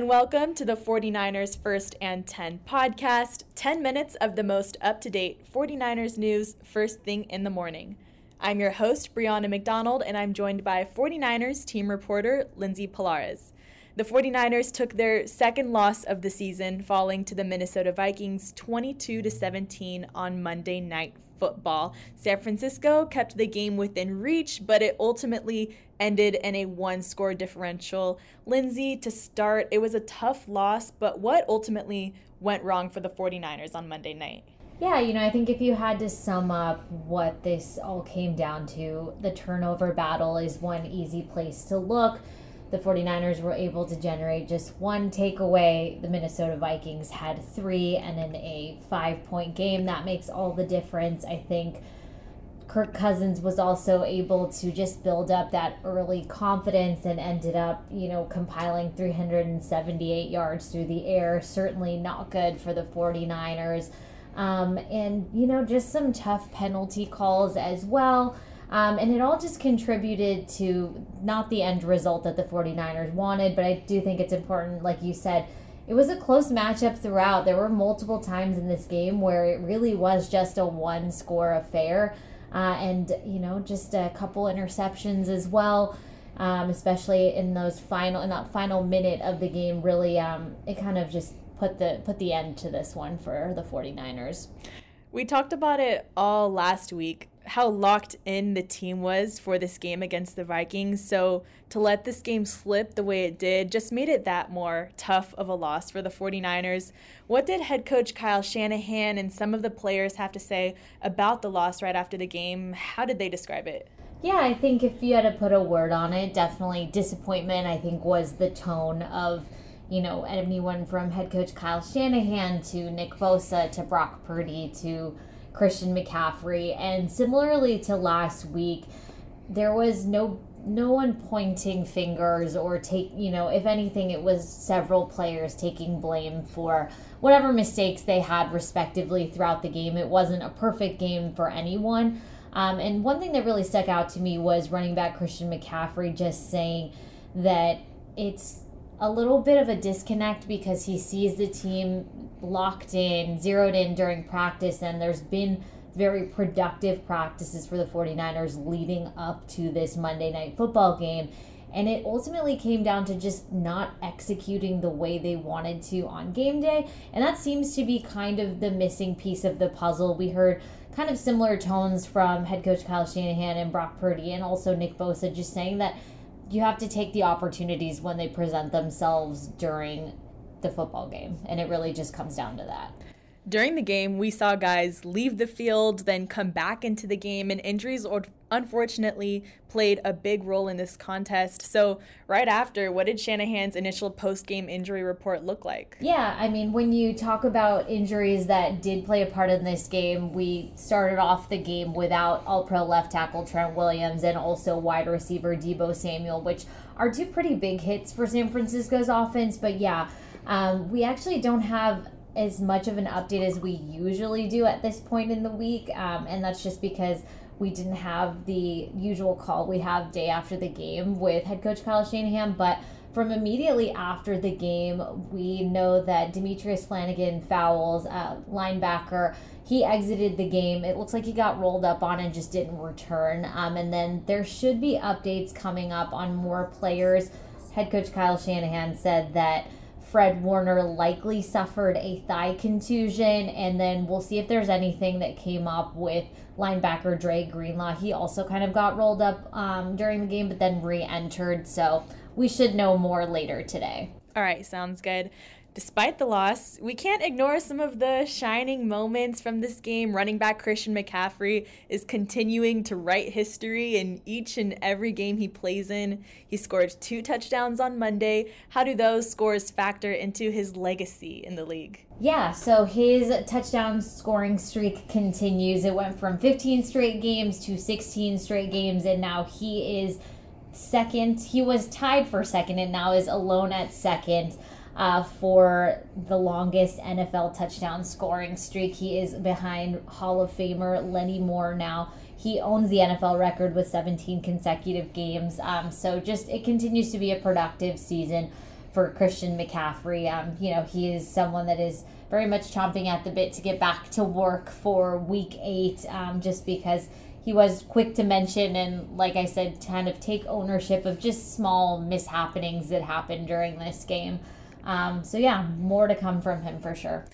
and welcome to the 49ers First and 10 podcast 10 minutes of the most up to date 49ers news first thing in the morning. I'm your host, Brianna McDonald, and I'm joined by 49ers team reporter Lindsey Pallares. The 49ers took their second loss of the season, falling to the Minnesota Vikings 22 17 on Monday Night Football. San Francisco kept the game within reach, but it ultimately ended in a one score differential. Lindsey, to start, it was a tough loss, but what ultimately went wrong for the 49ers on Monday night? Yeah, you know, I think if you had to sum up what this all came down to, the turnover battle is one easy place to look. The 49ers were able to generate just one takeaway. The Minnesota Vikings had three, and in a five point game, that makes all the difference. I think Kirk Cousins was also able to just build up that early confidence and ended up, you know, compiling 378 yards through the air. Certainly not good for the 49ers. Um, and, you know, just some tough penalty calls as well. Um, and it all just contributed to not the end result that the 49ers wanted, but I do think it's important, like you said, it was a close matchup throughout. There were multiple times in this game where it really was just a one score affair uh, and you know just a couple interceptions as well. Um, especially in those final in that final minute of the game really um, it kind of just put the put the end to this one for the 49ers we talked about it all last week how locked in the team was for this game against the Vikings. So to let this game slip the way it did just made it that more tough of a loss for the 49ers. What did head coach Kyle Shanahan and some of the players have to say about the loss right after the game? How did they describe it? Yeah, I think if you had to put a word on it, definitely disappointment, I think, was the tone of, you know, anyone from head coach Kyle Shanahan to Nick Bosa to Brock Purdy to Christian McCaffrey. And similarly to last week, there was no no one pointing fingers or take you know if anything it was several players taking blame for whatever mistakes they had respectively throughout the game it wasn't a perfect game for anyone um, and one thing that really stuck out to me was running back christian mccaffrey just saying that it's a little bit of a disconnect because he sees the team locked in, zeroed in during practice, and there's been very productive practices for the 49ers leading up to this Monday night football game. And it ultimately came down to just not executing the way they wanted to on game day. And that seems to be kind of the missing piece of the puzzle. We heard kind of similar tones from head coach Kyle Shanahan and Brock Purdy and also Nick Bosa just saying that you have to take the opportunities when they present themselves during the football game. And it really just comes down to that. During the game, we saw guys leave the field, then come back into the game, and injuries unfortunately played a big role in this contest. So, right after, what did Shanahan's initial post game injury report look like? Yeah, I mean, when you talk about injuries that did play a part in this game, we started off the game without all pro left tackle Trent Williams and also wide receiver Deebo Samuel, which are two pretty big hits for San Francisco's offense. But yeah, um, we actually don't have as much of an update as we usually do at this point in the week, um, and that's just because we didn't have the usual call we have day after the game with head coach Kyle Shanahan, but from immediately after the game, we know that Demetrius Flannigan-Fowles, uh, linebacker. He exited the game. It looks like he got rolled up on and just didn't return. Um, and then there should be updates coming up on more players. Head coach Kyle Shanahan said that Fred Warner likely suffered a thigh contusion, and then we'll see if there's anything that came up with linebacker Dre Greenlaw. He also kind of got rolled up um, during the game, but then re entered. So we should know more later today. All right, sounds good. Despite the loss, we can't ignore some of the shining moments from this game. Running back Christian McCaffrey is continuing to write history in each and every game he plays in. He scored two touchdowns on Monday. How do those scores factor into his legacy in the league? Yeah, so his touchdown scoring streak continues. It went from 15 straight games to 16 straight games, and now he is second. He was tied for second and now is alone at second uh, for the longest NFL touchdown scoring streak. He is behind Hall of Famer Lenny Moore now. He owns the NFL record with 17 consecutive games. Um, so just it continues to be a productive season for Christian McCaffrey. Um, you know, he is someone that is very much chomping at the bit to get back to work for week eight, um, just because he was quick to mention and, like I said, kind of take ownership of just small mishappenings that happened during this game. Um, so, yeah, more to come from him for sure.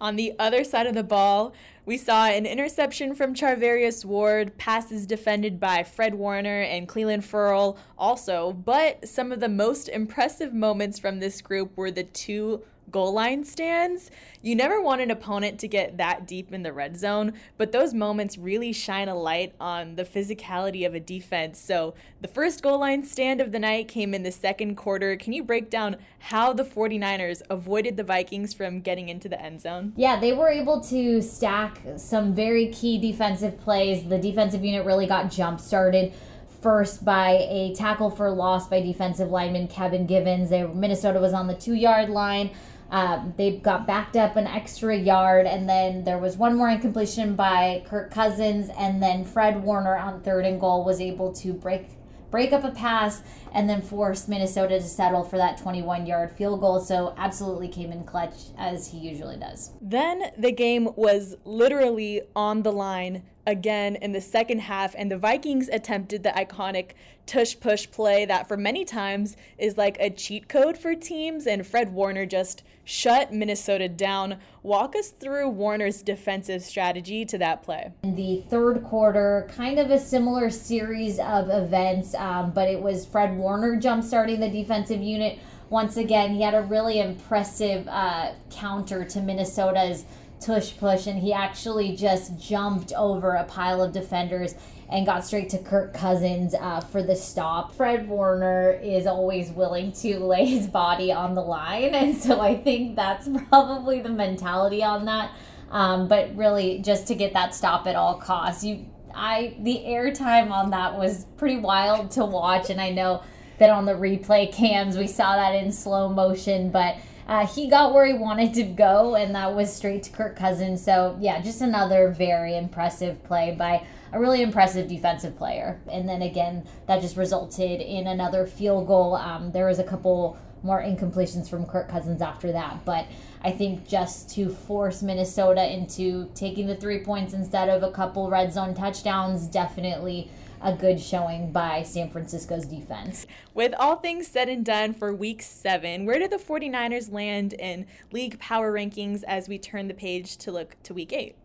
On the other side of the ball, we saw an interception from Charvarius Ward, passes defended by Fred Warner and Clelin Ferrell also, but some of the most impressive moments from this group were the two goal line stands. You never want an opponent to get that deep in the red zone, but those moments really shine a light on the physicality of a defense. So, the first goal line stand of the night came in the second quarter. Can you break down how the 49ers avoided the Vikings from getting into the end zone? Yeah, they were able to stack some very key defensive plays. The defensive unit really got jump started first by a tackle for loss by defensive lineman Kevin Givens. They, Minnesota was on the two yard line. Um, they got backed up an extra yard, and then there was one more incompletion by Kirk Cousins, and then Fred Warner on third and goal was able to break break up a pass and then force Minnesota to settle for that 21 yard field goal. So, absolutely came in clutch as he usually does. Then the game was literally on the line again in the second half, and the Vikings attempted the iconic tush push play that for many times is like a cheat code for teams, and Fred Warner just shut Minnesota down. Walk us through Warner's defensive strategy to that play. In the third quarter, kind of a similar series of events, um, but it was Fred Warner jump starting the defensive unit. Once again, he had a really impressive uh, counter to Minnesota's tush push, and he actually just jumped over a pile of defenders and got straight to Kirk Cousins uh, for the stop. Fred Warner is always willing to lay his body on the line, and so I think that's probably the mentality on that. Um, but really, just to get that stop at all costs, you, I, the airtime on that was pretty wild to watch, and I know that on the replay cams we saw that in slow motion, but uh, he got where he wanted to go, and that was straight to Kirk Cousins. So, yeah, just another very impressive play by a really impressive defensive player. And then again, that just resulted in another field goal. Um, there was a couple more incompletions from Kirk Cousins after that, but I think just to force Minnesota into taking the three points instead of a couple red zone touchdowns definitely a good showing by San Francisco's defense. With all things said and done for week seven, where do the 49ers land in league power rankings as we turn the page to look to week eight?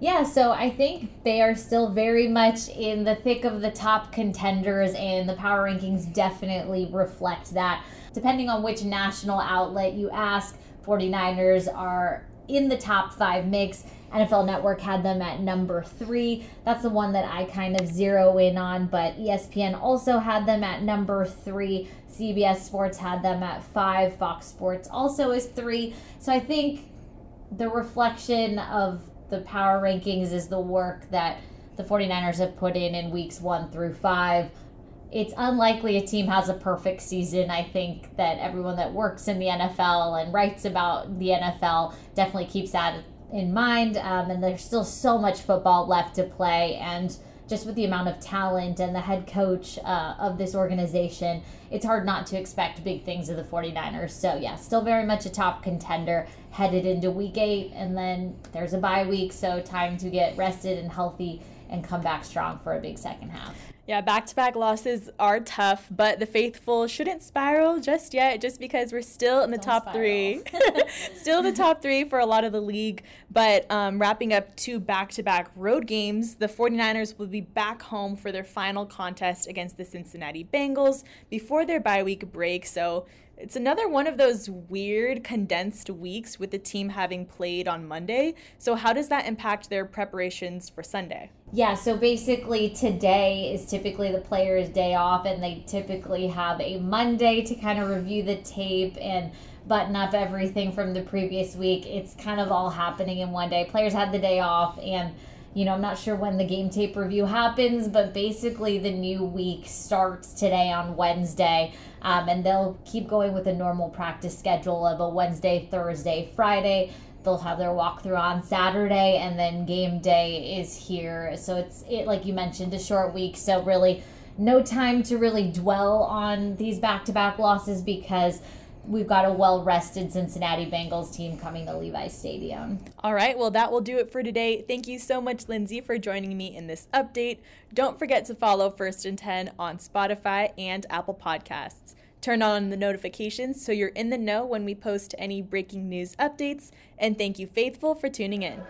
Yeah, so I think they are still very much in the thick of the top contenders, and the power rankings definitely reflect that. Depending on which national outlet you ask, 49ers are in the top five mix. NFL Network had them at number three. That's the one that I kind of zero in on, but ESPN also had them at number three. CBS Sports had them at five. Fox Sports also is three. So I think the reflection of the power rankings is the work that the 49ers have put in in weeks one through five. It's unlikely a team has a perfect season. I think that everyone that works in the NFL and writes about the NFL definitely keeps that in mind. Um, and there's still so much football left to play. And just with the amount of talent and the head coach uh, of this organization, it's hard not to expect big things of the 49ers. So, yeah, still very much a top contender headed into week eight. And then there's a bye week, so time to get rested and healthy and come back strong for a big second half. Yeah, back to back losses are tough, but the faithful shouldn't spiral just yet, just because we're still in the Don't top spiral. three. still in the top three for a lot of the league. But um, wrapping up two back to back road games, the 49ers will be back home for their final contest against the Cincinnati Bengals before their bye week break. So it's another one of those weird condensed weeks with the team having played on Monday. So, how does that impact their preparations for Sunday? Yeah, so basically, today is typically the player's day off, and they typically have a Monday to kind of review the tape and button up everything from the previous week. It's kind of all happening in one day. Players had the day off, and you know, I'm not sure when the game tape review happens, but basically the new week starts today on Wednesday. Um, and they'll keep going with a normal practice schedule of a Wednesday, Thursday, Friday. They'll have their walkthrough on Saturday, and then game day is here. So it's it like you mentioned, a short week. So really, no time to really dwell on these back-to-back losses because we've got a well rested Cincinnati Bengals team coming to Levi Stadium. All right, well, that will do it for today. Thank you so much, Lindsey, for joining me in this update. Don't forget to follow First and 10 on Spotify and Apple Podcasts. Turn on the notifications so you're in the know when we post any breaking news updates. And thank you, Faithful, for tuning in.